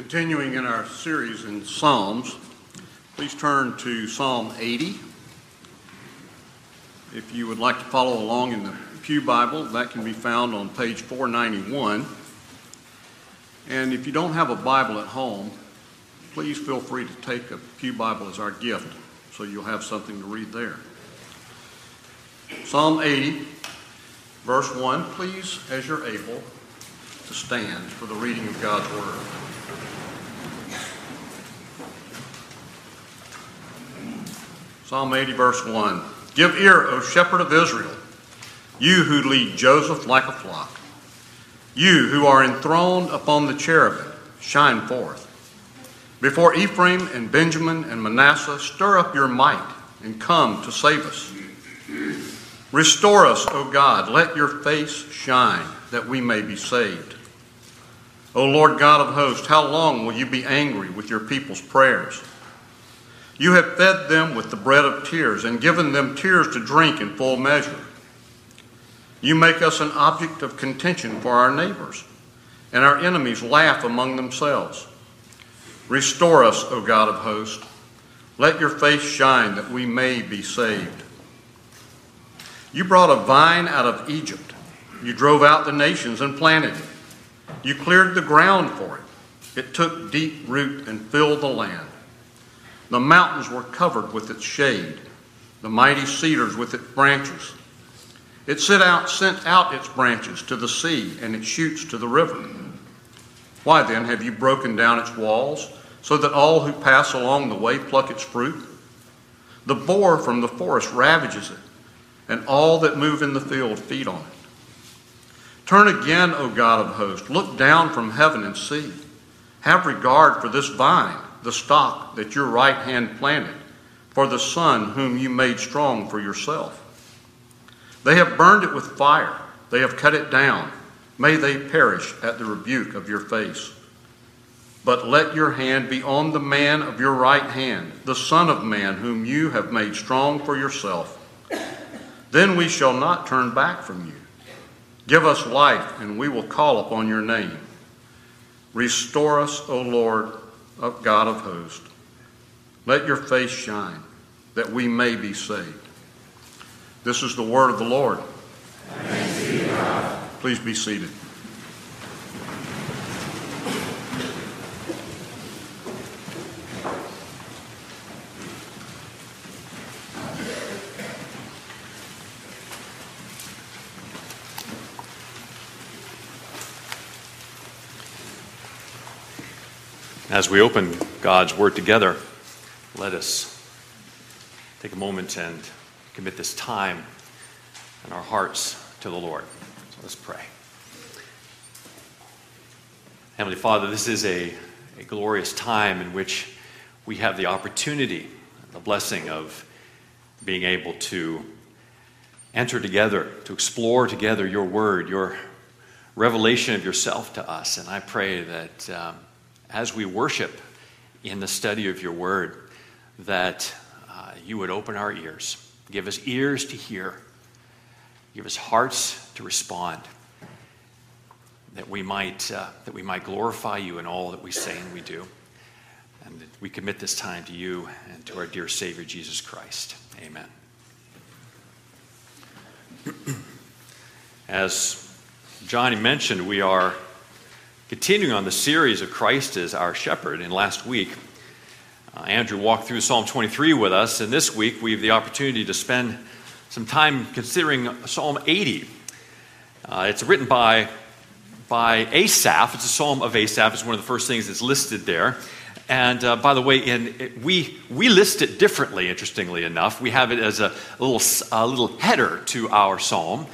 Continuing in our series in Psalms, please turn to Psalm 80. If you would like to follow along in the Pew Bible, that can be found on page 491. And if you don't have a Bible at home, please feel free to take a Pew Bible as our gift so you'll have something to read there. Psalm 80, verse 1, please, as you're able, to stand for the reading of God's Word. Psalm 80, verse 1. Give ear, O shepherd of Israel, you who lead Joseph like a flock. You who are enthroned upon the cherubim, shine forth. Before Ephraim and Benjamin and Manasseh, stir up your might and come to save us. Restore us, O God, let your face shine, that we may be saved. O Lord God of hosts, how long will you be angry with your people's prayers? You have fed them with the bread of tears and given them tears to drink in full measure. You make us an object of contention for our neighbors, and our enemies laugh among themselves. Restore us, O God of hosts. Let your face shine that we may be saved. You brought a vine out of Egypt. You drove out the nations and planted it. You cleared the ground for it. It took deep root and filled the land. The mountains were covered with its shade, the mighty cedars with its branches. It sent out, sent out its branches to the sea and its shoots to the river. Why then have you broken down its walls so that all who pass along the way pluck its fruit? The boar from the forest ravages it, and all that move in the field feed on it. Turn again, O God of hosts. Look down from heaven and see. Have regard for this vine, the stock that your right hand planted, for the son whom you made strong for yourself. They have burned it with fire, they have cut it down. May they perish at the rebuke of your face. But let your hand be on the man of your right hand, the Son of Man, whom you have made strong for yourself. Then we shall not turn back from you. Give us life, and we will call upon your name. Restore us, O Lord, of God of hosts. Let your face shine, that we may be saved. This is the word of the Lord. Please be seated. As we open God's Word together, let us take a moment and commit this time and our hearts to the Lord. So let's pray. Heavenly Father, this is a, a glorious time in which we have the opportunity, the blessing of being able to enter together, to explore together your Word, your revelation of yourself to us. And I pray that. Um, as we worship in the study of your word, that uh, you would open our ears, give us ears to hear, give us hearts to respond, that we might, uh, that we might glorify you in all that we say and we do. And we commit this time to you and to our dear Savior, Jesus Christ. Amen. As Johnny mentioned, we are Continuing on the series of Christ as our shepherd, and last week, uh, Andrew walked through Psalm 23 with us, and this week we have the opportunity to spend some time considering Psalm 80. Uh, it's written by, by Asaph. It's a psalm of Asaph. It's one of the first things that's listed there. And uh, by the way, in, it, we, we list it differently, interestingly enough. We have it as a, a little, a little header to our psalm.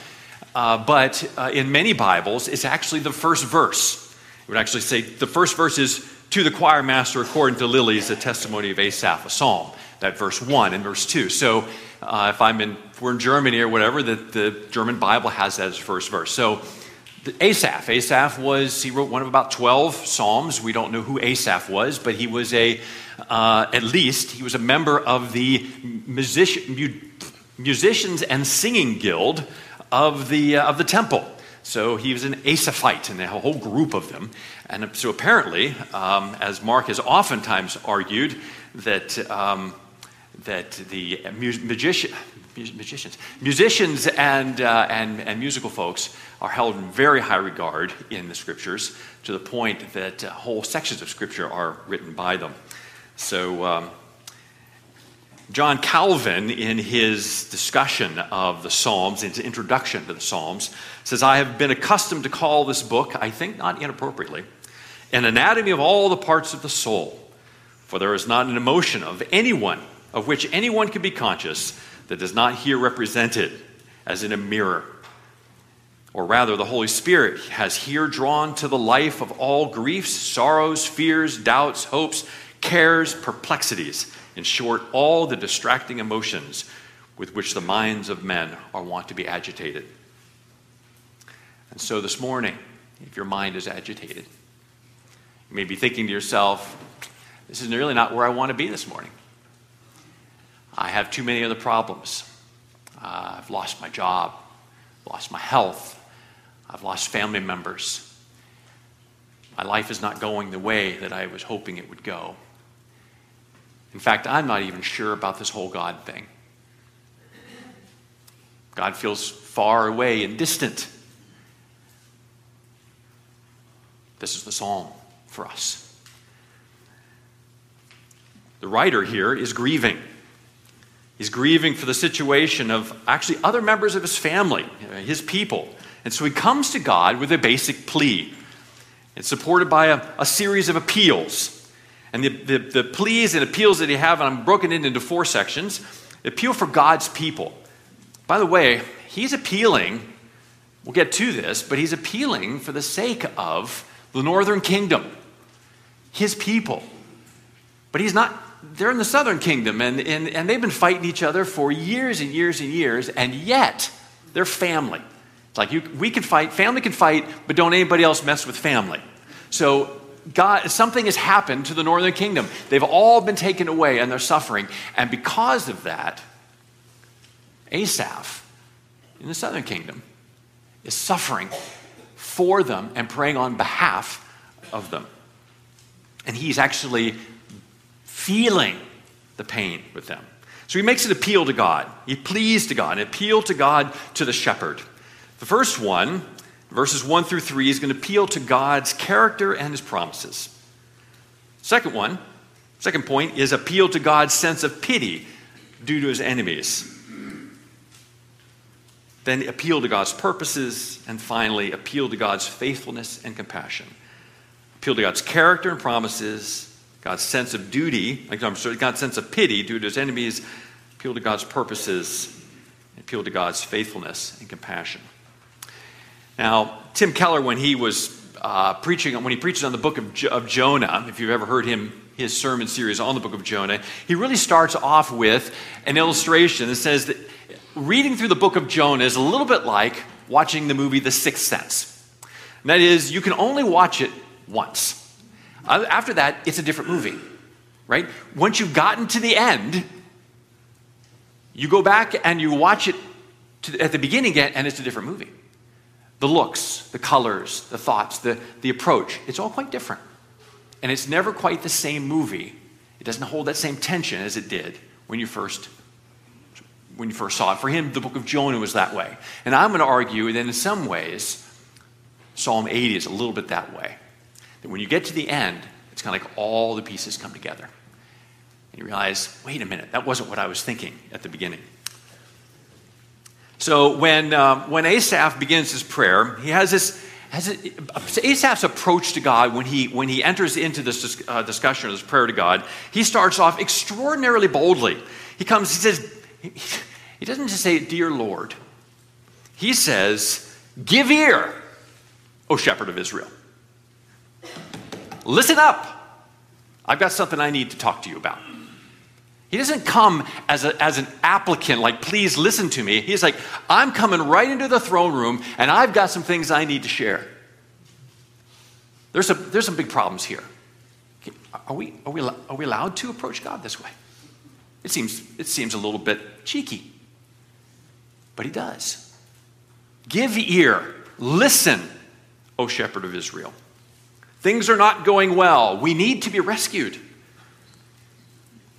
Uh, but uh, in many Bibles, it's actually the first verse. It would actually say the first verse is to the choir master according to Lilies, the testimony of Asaph, a psalm. That verse one and verse two. So uh, if I'm in, if we're in Germany or whatever, the, the German Bible has that as first verse. So Asaph, Asaph was he wrote one of about twelve psalms. We don't know who Asaph was, but he was a uh, at least he was a member of the musician, musicians and singing guild of the uh, of the temple. So he was an Asaphite, and a whole group of them. And so apparently, um, as Mark has oftentimes argued, that, um, that the magician, magicians, musicians and, uh, and, and musical folks are held in very high regard in the scriptures to the point that uh, whole sections of scripture are written by them. So, um, John Calvin, in his discussion of the Psalms, in his introduction to the Psalms, says, I have been accustomed to call this book, I think not inappropriately, an anatomy of all the parts of the soul. For there is not an emotion of anyone, of which anyone can be conscious, that does not here represented as in a mirror. Or rather, the Holy Spirit has here drawn to the life of all griefs, sorrows, fears, doubts, hopes, cares, perplexities in short, all the distracting emotions with which the minds of men are wont to be agitated. And so this morning, if your mind is agitated, you may be thinking to yourself, this is really not where I want to be this morning. I have too many other problems. Uh, I've lost my job, lost my health, I've lost family members. My life is not going the way that I was hoping it would go. In fact, I'm not even sure about this whole God thing. God feels far away and distant. This is the psalm for us. The writer here is grieving. He's grieving for the situation of actually other members of his family, his people. And so he comes to God with a basic plea. It's supported by a, a series of appeals. And the, the, the pleas and appeals that he have, and I'm broken it into four sections. Appeal for God's people. By the way, he's appealing, we'll get to this, but he's appealing for the sake of the northern kingdom, his people. But he's not, they're in the southern kingdom, and, and, and they've been fighting each other for years and years and years, and yet they're family. It's like you, we can fight, family can fight, but don't anybody else mess with family. So God, something has happened to the northern kingdom. They've all been taken away and they're suffering. And because of that, Asaph in the southern kingdom is suffering for them and praying on behalf of them. And he's actually feeling the pain with them. So he makes an appeal to God. He pleads to God, an appeal to God to the shepherd. The first one verses 1 through 3 is going to appeal to God's character and his promises. Second one, second point is appeal to God's sense of pity due to his enemies. Then appeal to God's purposes, and finally, appeal to God's faithfulness and compassion. Appeal to God's character and promises, God's sense of duty, I'm sorry, God's sense of pity due to his enemies, appeal to God's purposes, appeal to God's faithfulness and compassion. Now, Tim Keller, when he was uh, preaching, when he preaches on the book of, jo- of Jonah, if you've ever heard him, his sermon series on the book of Jonah, he really starts off with an illustration that says that reading through the book of Jonah is a little bit like watching the movie The Sixth Sense. And that is, you can only watch it once. Uh, after that, it's a different movie, right? Once you've gotten to the end, you go back and you watch it to, at the beginning again, and it's a different movie the looks, the colors, the thoughts, the, the approach, it's all quite different. And it's never quite the same movie. It doesn't hold that same tension as it did when you first when you first saw it. For him, the book of Jonah was that way. And I'm going to argue that in some ways, Psalm 80 is a little bit that way. That when you get to the end, it's kind of like all the pieces come together. And you realize, wait a minute, that wasn't what I was thinking at the beginning. So when, um, when Asaph begins his prayer, he has this, has Asaph's approach to God when he, when he enters into this uh, discussion, this prayer to God, he starts off extraordinarily boldly. He comes, he says, he, doesn't just say, Dear Lord. He says, Give ear, O shepherd of Israel. Listen up. I've got something I need to talk to you about. He doesn't come as, a, as an applicant, like, please listen to me. He's like, I'm coming right into the throne room and I've got some things I need to share. There's, some there's some big problems here. Are we, are, we, are we allowed to approach God this way? It seems, it seems a little bit cheeky, but he does. Give ear, Listen, O shepherd of Israel. Things are not going well. We need to be rescued.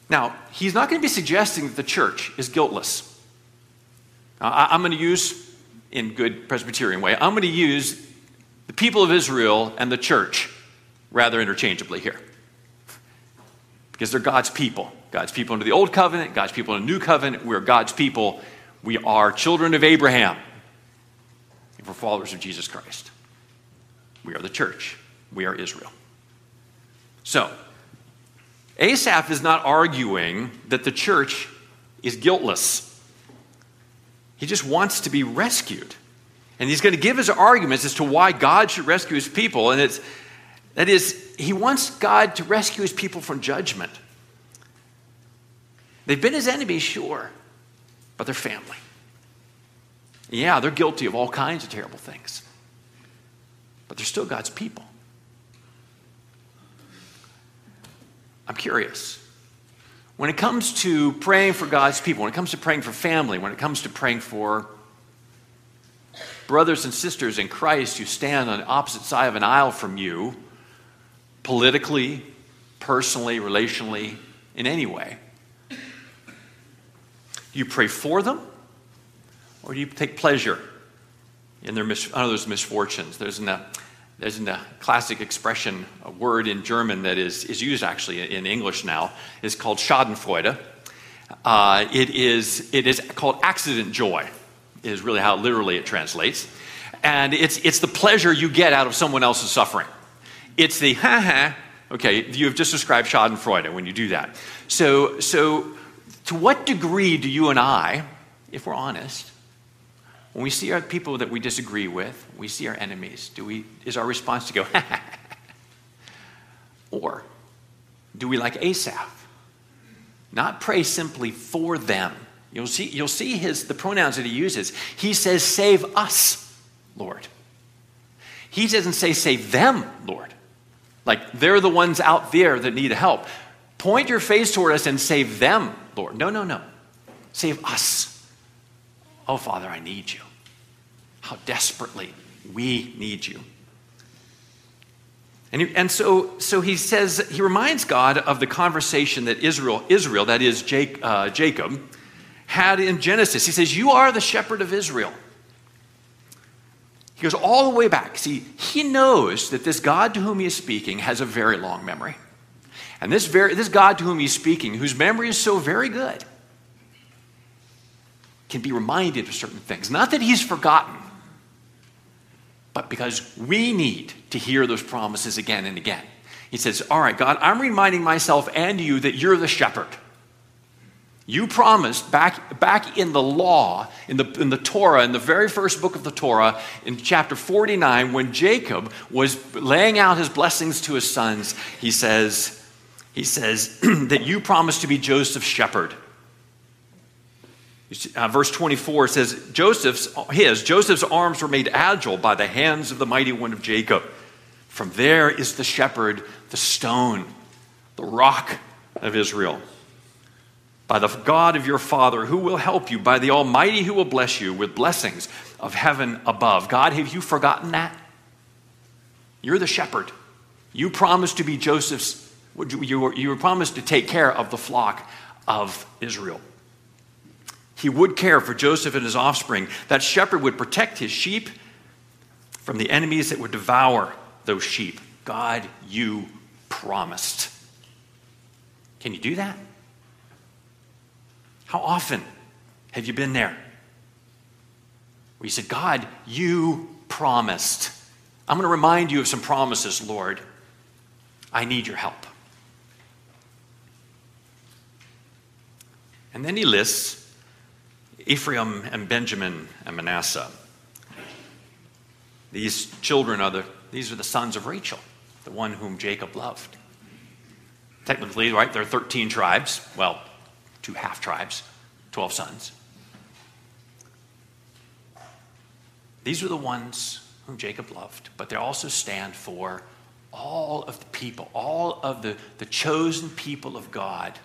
Now, he's not going to be suggesting that the church is guiltless. I, am going to use, in good Presbyterian way, I'm going to use the people of Israel and the church rather interchangeably here. Because they're God's people. God's people under the old covenant, God's people in the new covenant. We're God's people. We are children of Abraham. If we're followers of Jesus Christ. We are the church. We are Israel. So, Asaph is not arguing that the church is guiltless. He just wants to be rescued. And he's going to give his arguments as to why God should rescue his people. And it's, that is, he wants God to rescue his people from judgment. They've been his enemies, sure, but they're family. Yeah, they're guilty of all kinds of terrible things, but they're still God's people. I'm curious. When it comes to praying for God's people, when it comes to praying for family, when it comes to praying for brothers and sisters in Christ who stand on the opposite side of an aisle from you, politically, personally, relationally, in any way, do you pray for them or do you take pleasure in their mis- those misfortunes? There's an, there's a classic expression, a word in German that is, is used actually in English now, is called Schadenfreude. Uh, it, is, it is called accident joy, is really how literally it translates. And it's, it's the pleasure you get out of someone else's suffering. It's the ha ha, okay, you have just described Schadenfreude when you do that. So, so, to what degree do you and I, if we're honest, when we see our people that we disagree with, we see our enemies, do we, is our response to go, or do we like Asaph? Not pray simply for them. You'll see, you'll see his, the pronouns that he uses. He says, Save us, Lord. He doesn't say, Save them, Lord. Like they're the ones out there that need help. Point your face toward us and save them, Lord. No, no, no. Save us. Oh, Father, I need you how desperately we need you. And, he, and so, so he says, he reminds God of the conversation that Israel, Israel that is Jake, uh, Jacob, had in Genesis. He says, You are the shepherd of Israel. He goes all the way back. See, he knows that this God to whom he is speaking has a very long memory. And this, very, this God to whom he's speaking, whose memory is so very good, can be reminded of certain things. Not that he's forgotten, but because we need to hear those promises again and again. He says, All right, God, I'm reminding myself and you that you're the shepherd. You promised back, back in the law, in the, in the Torah, in the very first book of the Torah, in chapter 49, when Jacob was laying out his blessings to his sons, he says, he says that you promised to be Joseph's shepherd. Uh, verse 24 says, Joseph's, his, Joseph's arms were made agile by the hands of the mighty one of Jacob. From there is the shepherd, the stone, the rock of Israel. By the God of your father, who will help you, by the Almighty who will bless you with blessings of heaven above. God, have you forgotten that? You're the shepherd. You promised to be Joseph's, you were, you were promised to take care of the flock of Israel. He would care for Joseph and his offspring. That shepherd would protect his sheep from the enemies that would devour those sheep. God, you promised. Can you do that? How often have you been there? Where you said, God, you promised. I'm going to remind you of some promises, Lord. I need your help. And then he lists Ephraim and Benjamin and Manasseh. These children are the, these are the sons of Rachel, the one whom Jacob loved. Technically, right, there are 13 tribes. Well, two half tribes, 12 sons. These are the ones whom Jacob loved, but they also stand for all of the people, all of the, the chosen people of God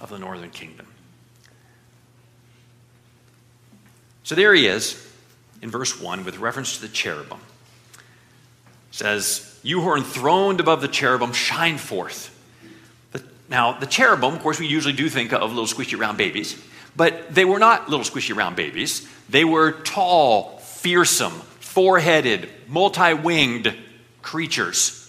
of the northern kingdom. So there he is in verse 1 with reference to the cherubim. It says, You who are enthroned above the cherubim, shine forth. Now, the cherubim, of course, we usually do think of little squishy round babies, but they were not little squishy round babies. They were tall, fearsome, four headed, multi winged creatures.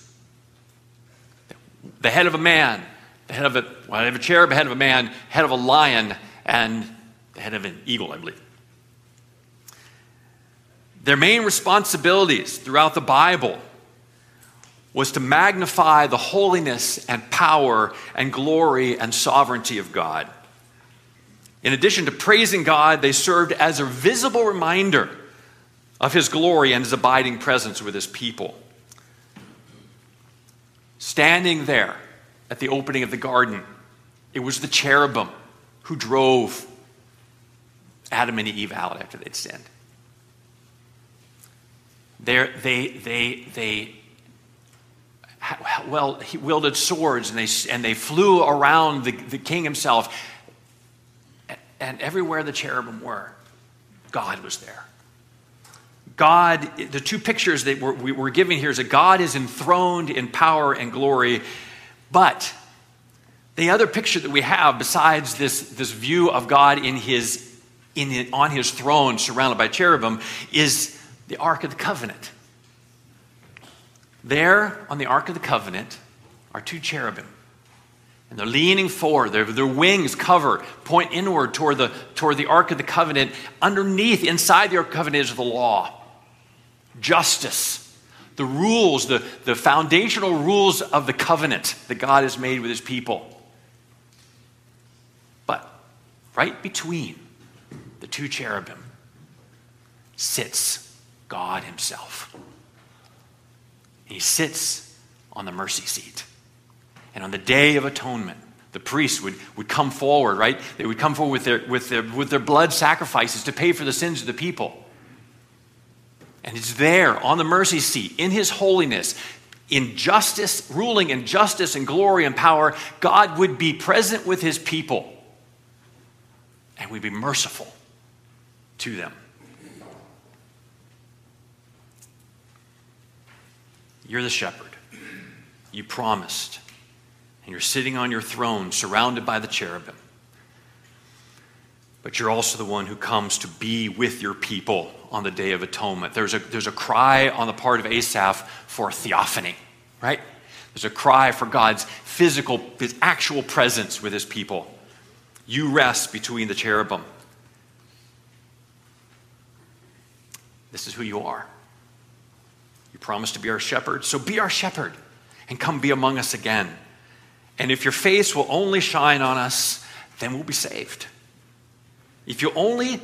The head of a man, the head of a, well, head of a cherub, head of a man, head of a lion, and the head of an eagle, I believe. Their main responsibilities throughout the Bible was to magnify the holiness and power and glory and sovereignty of God. In addition to praising God, they served as a visible reminder of his glory and his abiding presence with his people. Standing there at the opening of the garden, it was the cherubim who drove Adam and Eve out after they'd sinned. They're, they, they, they well, he wielded swords and they, and they flew around the, the king himself. And everywhere the cherubim were, God was there. God, the two pictures that we're, we are giving here is that God is enthroned in power and glory. But the other picture that we have, besides this, this view of God in his, in, on his throne surrounded by cherubim, is the Ark of the Covenant. There on the Ark of the Covenant are two cherubim. And they're leaning forward. Their, their wings cover, point inward toward the, toward the Ark of the Covenant. Underneath, inside the Ark of the Covenant, is the law, justice, the rules, the, the foundational rules of the covenant that God has made with his people. But right between the two cherubim sits God Himself. He sits on the mercy seat. And on the day of atonement, the priests would, would come forward, right? They would come forward with their, with, their, with their blood sacrifices to pay for the sins of the people. And it's there on the mercy seat, in his holiness, in justice, ruling in justice and glory and power, God would be present with his people and we'd be merciful to them. You're the shepherd. You promised. And you're sitting on your throne surrounded by the cherubim. But you're also the one who comes to be with your people on the Day of Atonement. There's a, there's a cry on the part of Asaph for theophany, right? There's a cry for God's physical, his actual presence with his people. You rest between the cherubim. This is who you are. Promised to be our shepherd, so be our shepherd and come be among us again. And if your face will only shine on us, then we'll be saved. If you only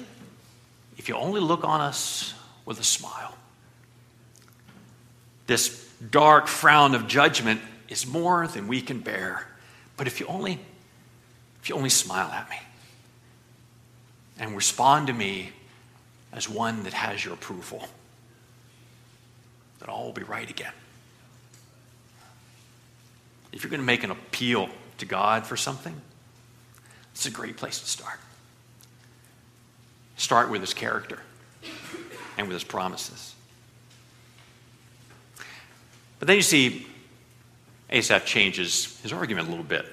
if you only look on us with a smile. This dark frown of judgment is more than we can bear. But if you only if you only smile at me and respond to me as one that has your approval, that all will be right again. If you're going to make an appeal to God for something, it's a great place to start. Start with his character and with his promises. But then you see, Asaph changes his argument a little bit.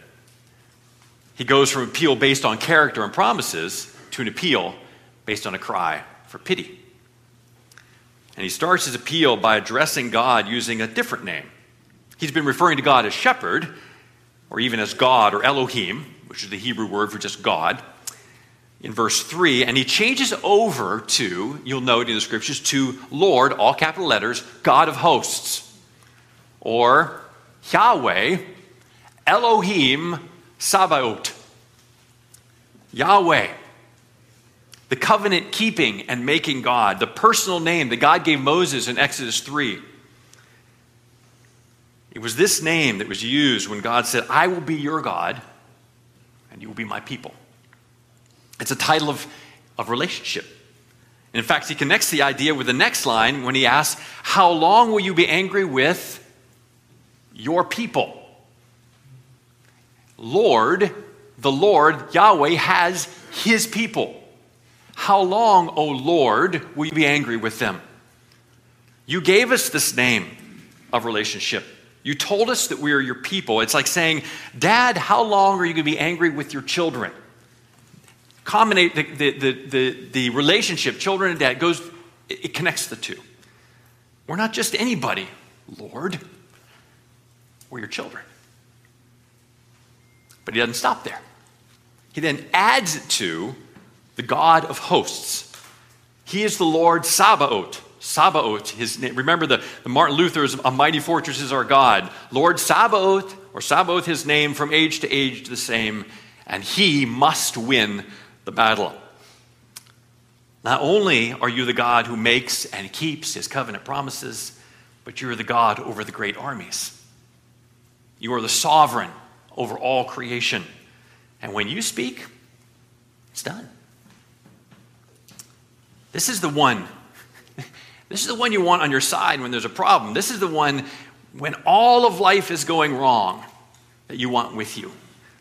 He goes from appeal based on character and promises to an appeal based on a cry for pity. And he starts his appeal by addressing God using a different name. He's been referring to God as shepherd, or even as God or Elohim, which is the Hebrew word for just God, in verse 3. And he changes over to, you'll note in the scriptures, to Lord, all capital letters, God of hosts, or Yahweh, Elohim, Sabaoth. Yahweh the covenant keeping and making God, the personal name that God gave Moses in Exodus 3. It was this name that was used when God said, I will be your God and you will be my people. It's a title of, of relationship. And in fact, he connects the idea with the next line when he asks, How long will you be angry with your people? Lord, the Lord, Yahweh, has his people. How long, O Lord, will you be angry with them? You gave us this name of relationship. You told us that we are your people. It's like saying, Dad, how long are you going to be angry with your children? Combinate the, the, the, the, the relationship, children and dad, goes, it, connects the two. We're not just anybody, Lord. We're your children. But he doesn't stop there. He then adds it to the God of hosts. He is the Lord Sabaoth. Sabaoth, his name. Remember the, the Martin Luther's A Mighty Fortress is Our God. Lord Sabaoth, or Sabaoth, his name, from age to age the same, and he must win the battle. Not only are you the God who makes and keeps his covenant promises, but you're the God over the great armies. You are the sovereign over all creation. And when you speak, it's done. This is the one. This is the one you want on your side when there's a problem. This is the one when all of life is going wrong that you want with you.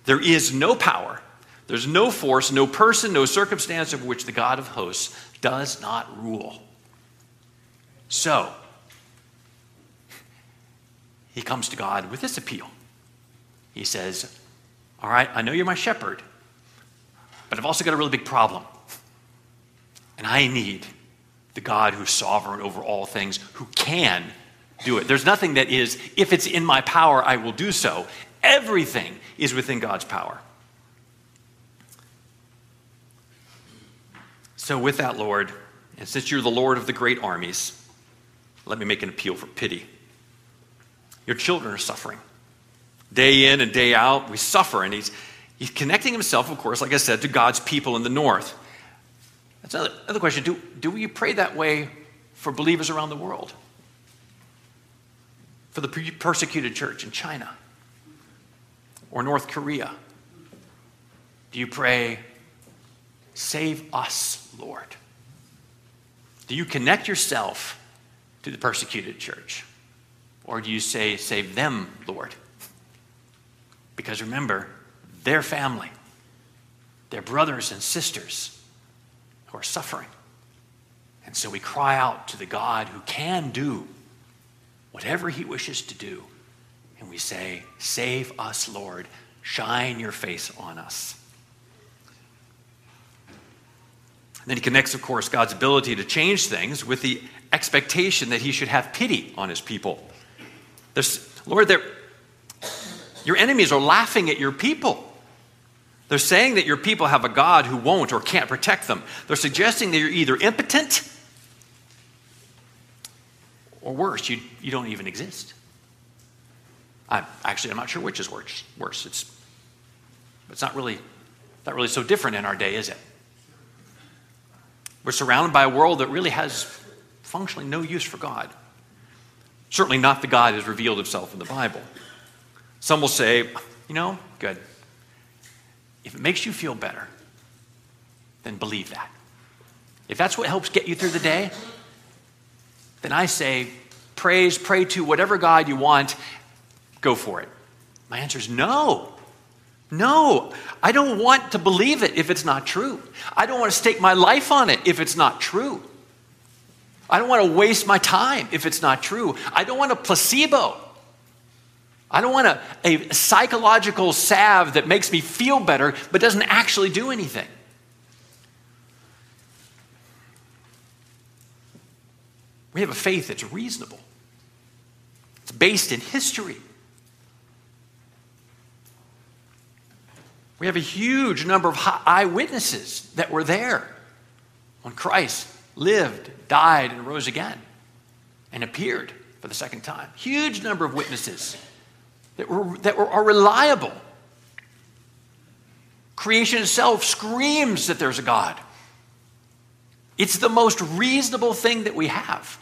There is no power, there's no force, no person, no circumstance of which the God of hosts does not rule. So, he comes to God with this appeal. He says, All right, I know you're my shepherd, but I've also got a really big problem. And I need the God who's sovereign over all things, who can do it. There's nothing that is, if it's in my power, I will do so. Everything is within God's power. So, with that, Lord, and since you're the Lord of the great armies, let me make an appeal for pity. Your children are suffering. Day in and day out, we suffer. And he's, he's connecting himself, of course, like I said, to God's people in the north. That's another, another question. Do, do we pray that way for believers around the world? For the persecuted church in China or North Korea? Do you pray, save us, Lord? Do you connect yourself to the persecuted church? Or do you say, save them, Lord? Because remember, their family, their brothers and sisters who are suffering. And so we cry out to the God who can do whatever he wishes to do. And we say, Save us, Lord. Shine your face on us. And then he connects, of course, God's ability to change things with the expectation that he should have pity on his people. There's, Lord, your enemies are laughing at your people. They're saying that your people have a God who won't or can't protect them. They're suggesting that you're either impotent or worse, you, you don't even exist. I, actually, I'm not sure which is worse. worse. It's, it's not really, not really so different in our day, is it? We're surrounded by a world that really has functionally no use for God. Certainly not the God has revealed himself in the Bible. Some will say, you know, good. If it makes you feel better, then believe that. If that's what helps get you through the day, then I say, praise, pray to whatever God you want, go for it. My answer is no. No, I don't want to believe it if it's not true. I don't want to stake my life on it if it's not true. I don't want to waste my time if it's not true. I don't want a placebo. I don't want a, a psychological salve that makes me feel better but doesn't actually do anything. We have a faith that's reasonable, it's based in history. We have a huge number of eyewitnesses that were there when Christ lived, died, and rose again and appeared for the second time. Huge number of witnesses that, were, that were, are reliable. Creation itself screams that there's a God. It's the most reasonable thing that we have.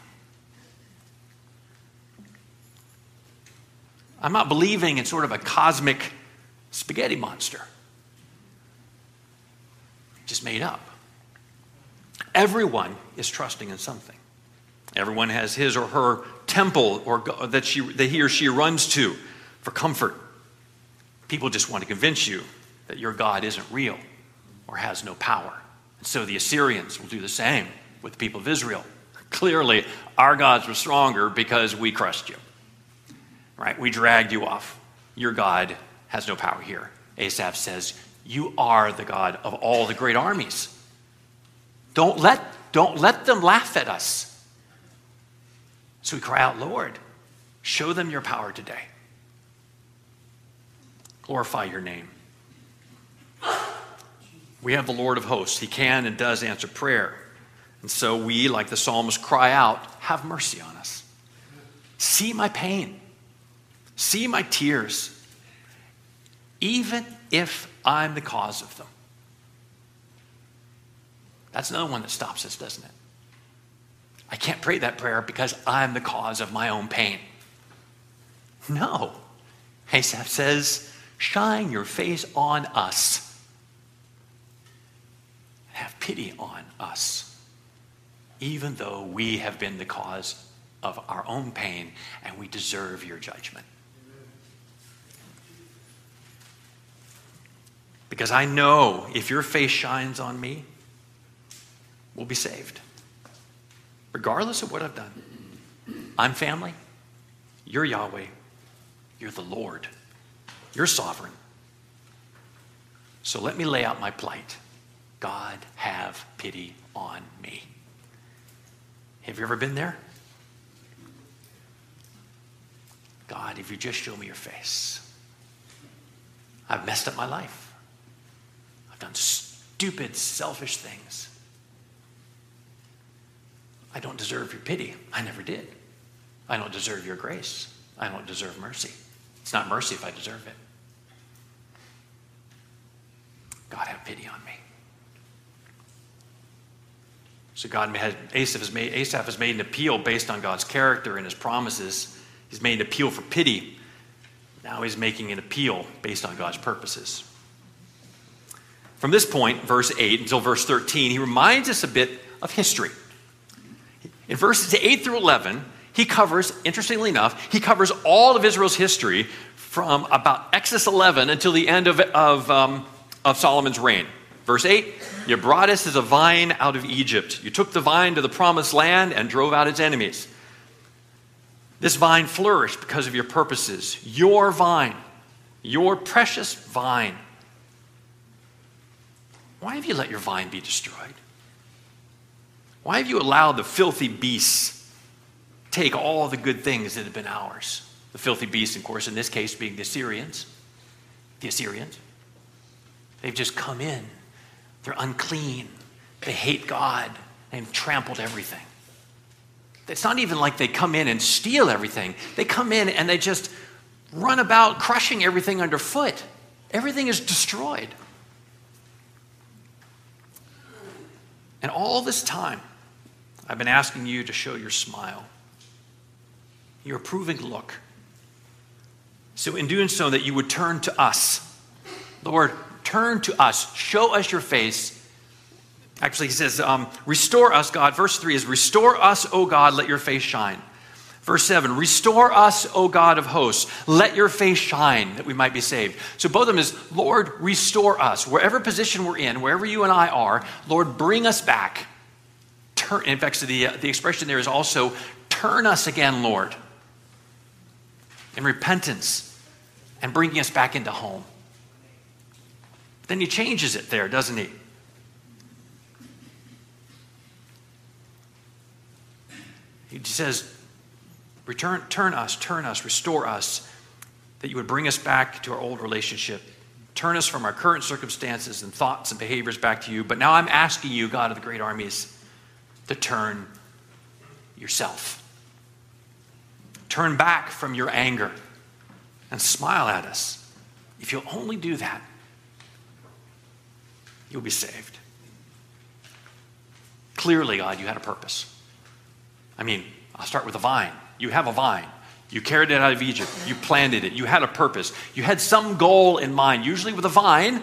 I'm not believing in sort of a cosmic spaghetti monster, just made up. Everyone is trusting in something. Everyone has his or her temple or that, she, that he or she runs to for comfort. People just want to convince you that your God isn't real or has no power. And so the Assyrians will do the same with the people of Israel. Clearly, our gods were stronger because we crushed you. Right? We dragged you off. Your God has no power here. Asaph says, You are the God of all the great armies. Don't let, don't let them laugh at us. So we cry out, Lord, show them your power today. Glorify your name. We have the Lord of hosts. He can and does answer prayer. And so we, like the psalmist, cry out, Have mercy on us. See my pain. See my tears. Even if I'm the cause of them. That's another one that stops us, doesn't it? I can't pray that prayer because I'm the cause of my own pain. No. Asaph says, Shine your face on us. Have pity on us, even though we have been the cause of our own pain and we deserve your judgment. Because I know if your face shines on me, we'll be saved. Regardless of what I've done. I'm family. You're Yahweh. You're the Lord. You're sovereign. So let me lay out my plight. God, have pity on me. Have you ever been there? God, if you just show me your face. I've messed up my life. I've done stupid, selfish things. I don't deserve your pity. I never did. I don't deserve your grace. I don't deserve mercy. It's not mercy if I deserve it. God, have pity on me. So God has, Asaph has made, Asaph has made an appeal based on God's character and his promises. He's made an appeal for pity. Now he's making an appeal based on God's purposes. From this point, verse 8 until verse 13, he reminds us a bit of history. In verses 8 through 11, he covers, interestingly enough, he covers all of Israel's history from about Exodus 11 until the end of, of, um, of Solomon's reign. Verse 8 You brought us as a vine out of Egypt. You took the vine to the promised land and drove out its enemies. This vine flourished because of your purposes. Your vine, your precious vine. Why have you let your vine be destroyed? Why have you allowed the filthy beasts take all the good things that have been ours? The filthy beasts, of course, in this case being the Assyrians. The Assyrians. They've just come in. They're unclean. They hate God. They've trampled everything. It's not even like they come in and steal everything. They come in and they just run about crushing everything underfoot. Everything is destroyed. And all this time, I've been asking you to show your smile, your approving look. So, in doing so, that you would turn to us. Lord, turn to us. Show us your face. Actually, he says, um, Restore us, God. Verse 3 is, Restore us, O God, let your face shine. Verse 7, restore us, O God of hosts. Let your face shine that we might be saved. So both of them is, Lord, restore us. Wherever position we're in, wherever you and I are, Lord, bring us back. Turn, in fact, so the, uh, the expression there is also, turn us again, Lord, in repentance and bringing us back into home. Then he changes it there, doesn't he? He says, Return, turn us, turn us, restore us, that you would bring us back to our old relationship. Turn us from our current circumstances and thoughts and behaviors back to you. But now I'm asking you, God of the great armies, to turn yourself. Turn back from your anger and smile at us. If you'll only do that, you'll be saved. Clearly, God, you had a purpose. I mean, I'll start with the vine. You have a vine. You carried it out of Egypt. You planted it. You had a purpose. You had some goal in mind. Usually, with a vine,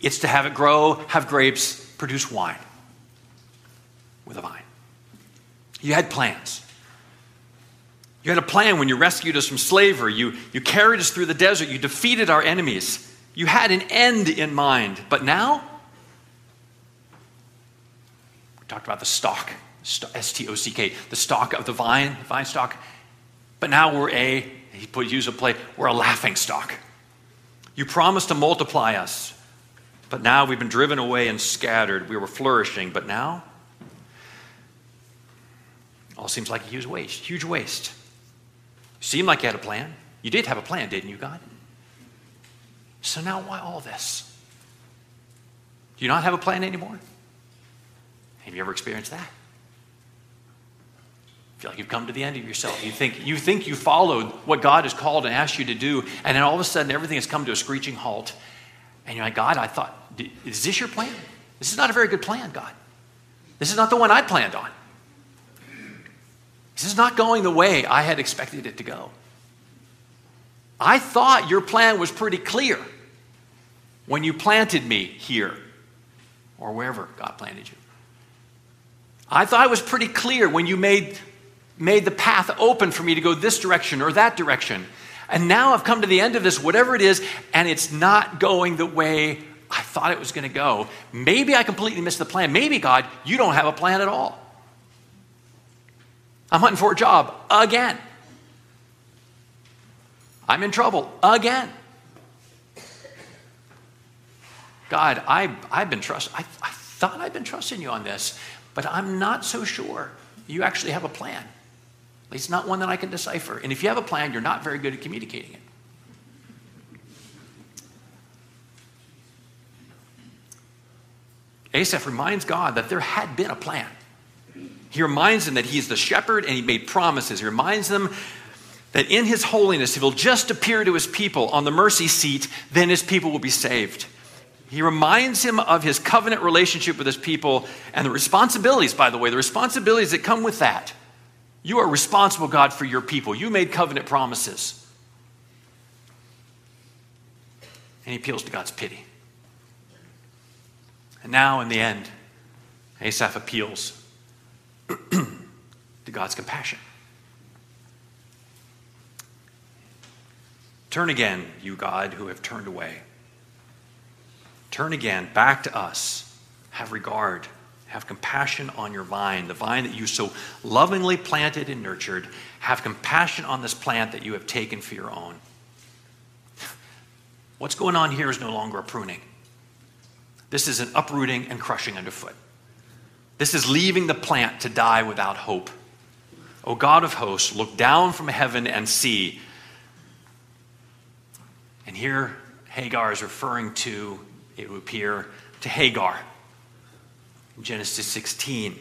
it's to have it grow, have grapes, produce wine. With a vine. You had plans. You had a plan when you rescued us from slavery. You, you carried us through the desert. You defeated our enemies. You had an end in mind. But now, talked about the stock, S T O C K, the stock of the vine, the vine stock. But now we're a, he put use a play, we're a laughing stock. You promised to multiply us, but now we've been driven away and scattered. We were flourishing, but now all seems like a huge waste, huge waste. Seemed like you had a plan. You did have a plan, didn't you, God? So now why all this? Do you not have a plan anymore? Have you ever experienced that? feel like you've come to the end of yourself. You think you think you followed what God has called and asked you to do, and then all of a sudden everything has come to a screeching halt. And you're like, God, I thought, is this your plan? This is not a very good plan, God. This is not the one I planned on. This is not going the way I had expected it to go. I thought your plan was pretty clear when you planted me here or wherever God planted you. I thought it was pretty clear when you made, made the path open for me to go this direction or that direction. And now I've come to the end of this, whatever it is, and it's not going the way I thought it was going to go. Maybe I completely missed the plan. Maybe, God, you don't have a plan at all. I'm hunting for a job again. I'm in trouble again. God, I, I've been trusting, I, I thought I'd been trusting you on this, but I'm not so sure you actually have a plan. At least not one that I can decipher. And if you have a plan, you're not very good at communicating it. Asaph reminds God that there had been a plan. He reminds them that he is the shepherd and he made promises. He reminds them that in his holiness, if he'll just appear to his people on the mercy seat, then his people will be saved. He reminds him of his covenant relationship with his people and the responsibilities, by the way, the responsibilities that come with that. You are responsible, God, for your people. You made covenant promises. And he appeals to God's pity. And now, in the end, Asaph appeals to God's compassion. Turn again, you God who have turned away. Turn again back to us. Have regard, have compassion on your vine, the vine that you so lovingly planted and nurtured. Have compassion on this plant that you have taken for your own. What's going on here is no longer a pruning. This is an uprooting and crushing underfoot. This is leaving the plant to die without hope. O God of hosts, look down from heaven and see. And here Hagar is referring to, it would appear, to Hagar. In Genesis 16,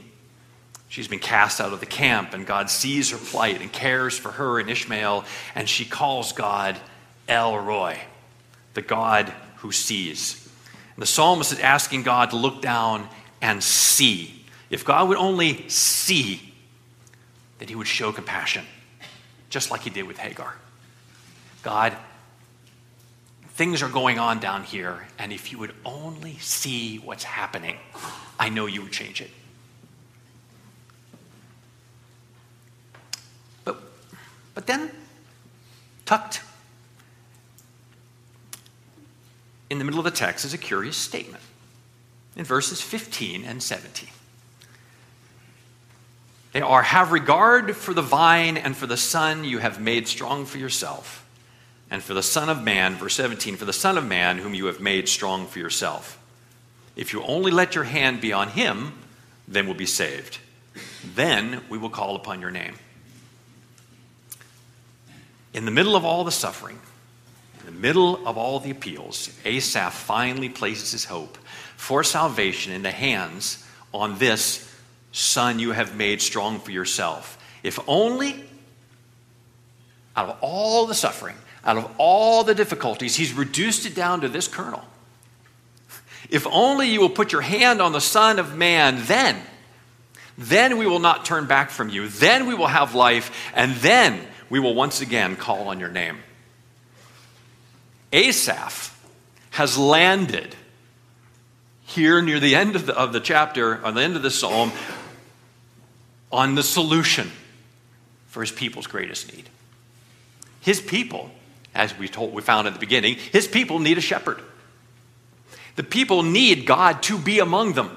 she's been cast out of the camp, and God sees her plight and cares for her and Ishmael, and she calls God El Roi, the God who sees. And the psalmist is asking God to look down and see. If God would only see, that he would show compassion, just like he did with Hagar. God, things are going on down here, and if you would only see what's happening, I know you would change it. But, but then, tucked in the middle of the text is a curious statement in verses 15 and 17. They are have regard for the vine and for the son you have made strong for yourself, and for the Son of Man, verse 17, for the Son of Man whom you have made strong for yourself. If you only let your hand be on him, then we'll be saved. Then we will call upon your name. In the middle of all the suffering, in the middle of all the appeals, Asaph finally places his hope for salvation in the hands on this son you have made strong for yourself. If only out of all the suffering, out of all the difficulties, he's reduced it down to this kernel. If only you will put your hand on the Son of Man, then, then we will not turn back from you. Then we will have life, and then we will once again call on your name. Asaph has landed here near the end of the, of the chapter, on the end of the psalm, on the solution for his people's greatest need. His people, as we told we found at the beginning, his people need a shepherd. The people need God to be among them.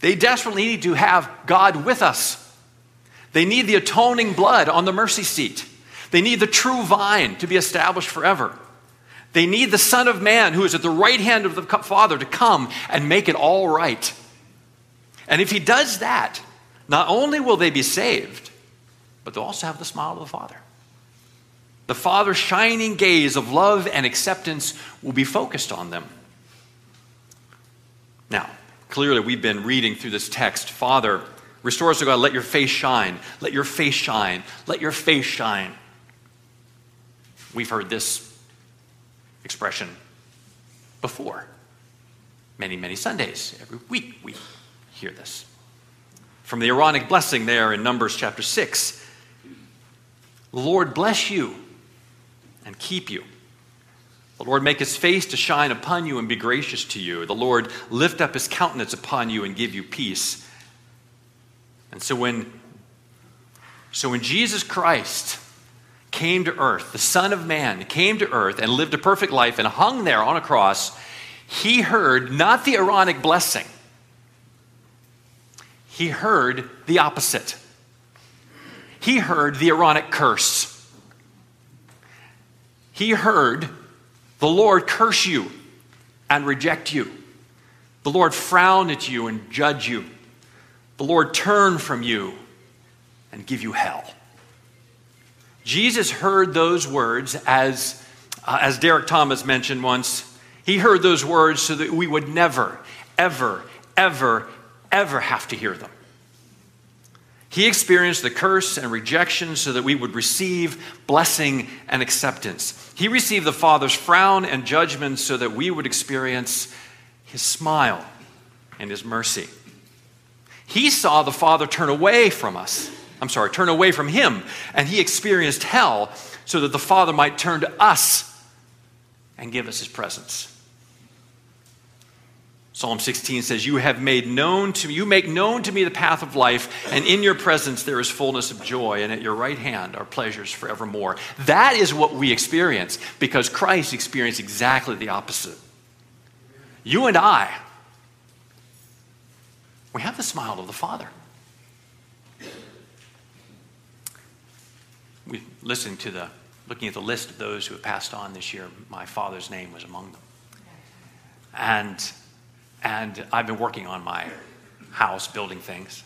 They desperately need to have God with us. They need the atoning blood on the mercy seat. They need the true vine to be established forever. They need the Son of Man who is at the right hand of the Father to come and make it all right. And if he does that, not only will they be saved, but they'll also have the smile of the Father. The Father's shining gaze of love and acceptance will be focused on them. Now, clearly, we've been reading through this text Father, restore us to God, let your face shine, let your face shine, let your face shine. We've heard this expression before. Many, many Sundays. Every week we hear this. From the Aaronic blessing there in Numbers chapter 6 The Lord bless you and keep you. The Lord make his face to shine upon you and be gracious to you. The Lord lift up his countenance upon you and give you peace. And so when so when Jesus Christ came to earth, the Son of Man came to earth and lived a perfect life and hung there on a cross, he heard not the Aaronic blessing, he heard the opposite. He heard the Aaronic curse. He heard the Lord curse you and reject you. The Lord frown at you and judge you. The Lord turn from you and give you hell. Jesus heard those words as, uh, as Derek Thomas mentioned once. He heard those words so that we would never, ever, ever, ever have to hear them. He experienced the curse and rejection so that we would receive blessing and acceptance. He received the Father's frown and judgment so that we would experience his smile and his mercy. He saw the Father turn away from us I'm sorry, turn away from him. And he experienced hell so that the Father might turn to us and give us his presence. Psalm 16 says, You have made known to me, you make known to me the path of life, and in your presence there is fullness of joy, and at your right hand are pleasures forevermore. That is what we experience because Christ experienced exactly the opposite. You and I, we have the smile of the Father. we listening to the looking at the list of those who have passed on this year, my father's name was among them. And and I've been working on my house, building things.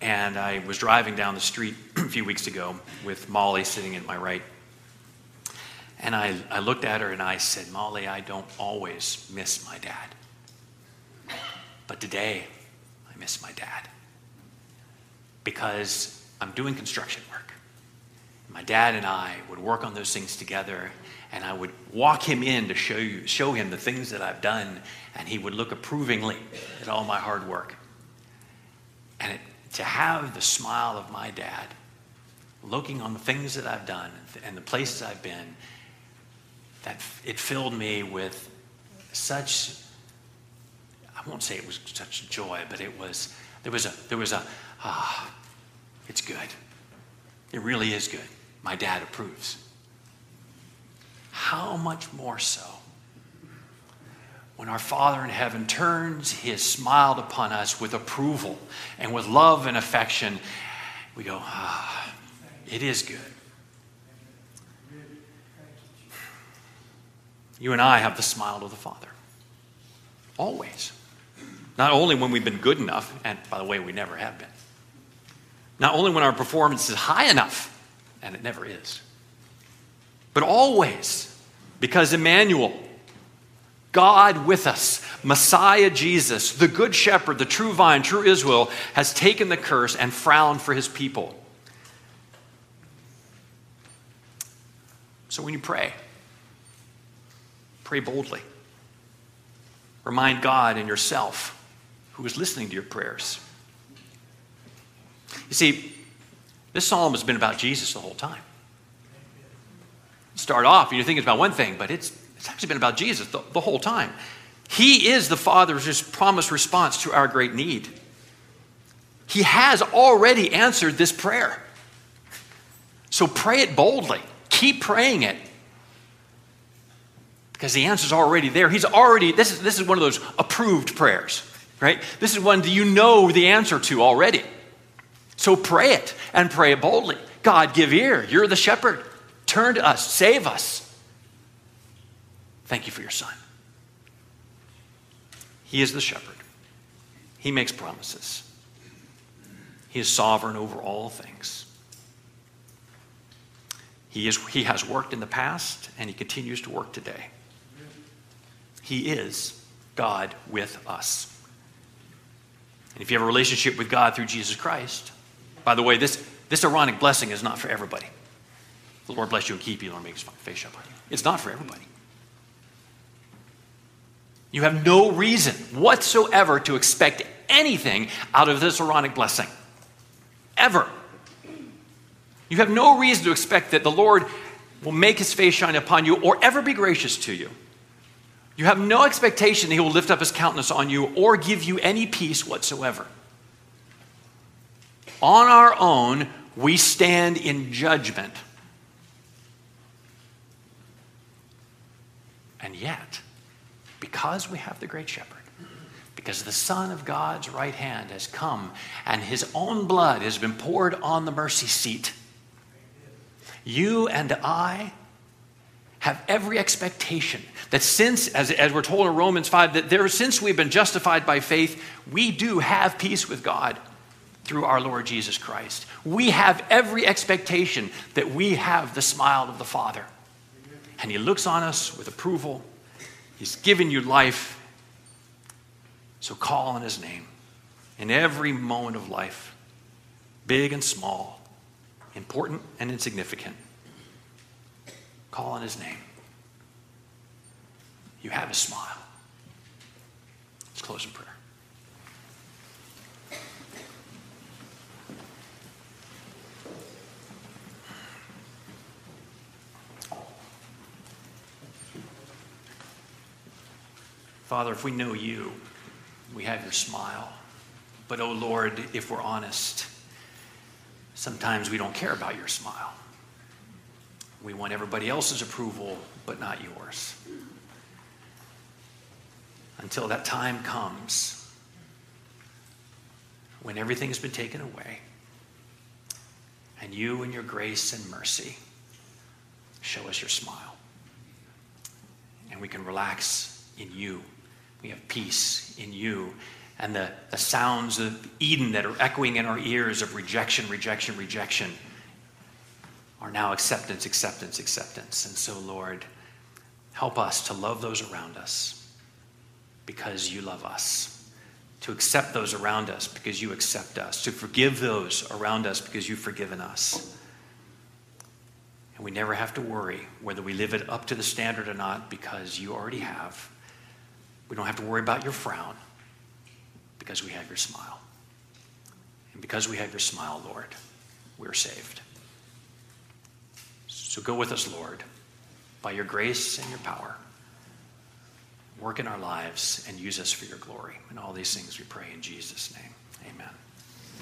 And I was driving down the street a few weeks ago with Molly sitting at my right. And I, I looked at her and I said, Molly, I don't always miss my dad. But today, I miss my dad. Because I'm doing construction work. My dad and I would work on those things together, and I would walk him in to show, you, show him the things that I've done, and he would look approvingly at all my hard work. And it, to have the smile of my dad looking on the things that I've done and the places I've been, that it filled me with such I won't say it was such joy, but it was there was a there was a ah, it's good. It really is good my dad approves. How much more so when our Father in heaven turns his smile upon us with approval and with love and affection, we go, ah, it is good. You and I have the smile of the Father. Always. Not only when we've been good enough, and by the way, we never have been. Not only when our performance is high enough, and it never is. But always, because Emmanuel, God with us, Messiah Jesus, the Good Shepherd, the true vine, true Israel, has taken the curse and frowned for his people. So when you pray, pray boldly. Remind God and yourself who is listening to your prayers. You see, this psalm has been about Jesus the whole time. Start off, you're thinking about one thing, but it's, it's actually been about Jesus the, the whole time. He is the Father's promised response to our great need. He has already answered this prayer. So pray it boldly. Keep praying it. Because the answer's already there. He's already, this is, this is one of those approved prayers. right? This is one that you know the answer to already. So pray it and pray it boldly. God, give ear. You're the shepherd. Turn to us, save us. Thank you for your son. He is the shepherd, he makes promises, he is sovereign over all things. He, is, he has worked in the past and he continues to work today. He is God with us. And if you have a relationship with God through Jesus Christ, by the way, this, this Aaronic blessing is not for everybody. The Lord bless you and keep you, Lord make his face shine upon you. It's not for everybody. You have no reason whatsoever to expect anything out of this Aaronic blessing. Ever. You have no reason to expect that the Lord will make his face shine upon you or ever be gracious to you. You have no expectation that he will lift up his countenance on you or give you any peace whatsoever. On our own, we stand in judgment. And yet, because we have the great shepherd, because the Son of God's right hand has come and his own blood has been poured on the mercy seat, you and I have every expectation that since, as, as we're told in Romans 5, that there, since we've been justified by faith, we do have peace with God through our Lord Jesus Christ. We have every expectation that we have the smile of the Father. And He looks on us with approval. He's given you life. So call on His name in every moment of life, big and small, important and insignificant. Call on His name. You have His smile. Let's close in prayer. Father, if we know you, we have your smile. But, oh Lord, if we're honest, sometimes we don't care about your smile. We want everybody else's approval, but not yours. Until that time comes when everything's been taken away, and you, and your grace and mercy, show us your smile. And we can relax in you we have peace in you. And the, the sounds of Eden that are echoing in our ears of rejection, rejection, rejection are now acceptance, acceptance, acceptance. And so, Lord, help us to love those around us because you love us, to accept those around us because you accept us, to forgive those around us because you've forgiven us. And we never have to worry whether we live it up to the standard or not because you already have. We don't have to worry about your frown because we have your smile. And because we have your smile, Lord, we're saved. So go with us, Lord, by your grace and your power. Work in our lives and use us for your glory. And all these things we pray in Jesus' name.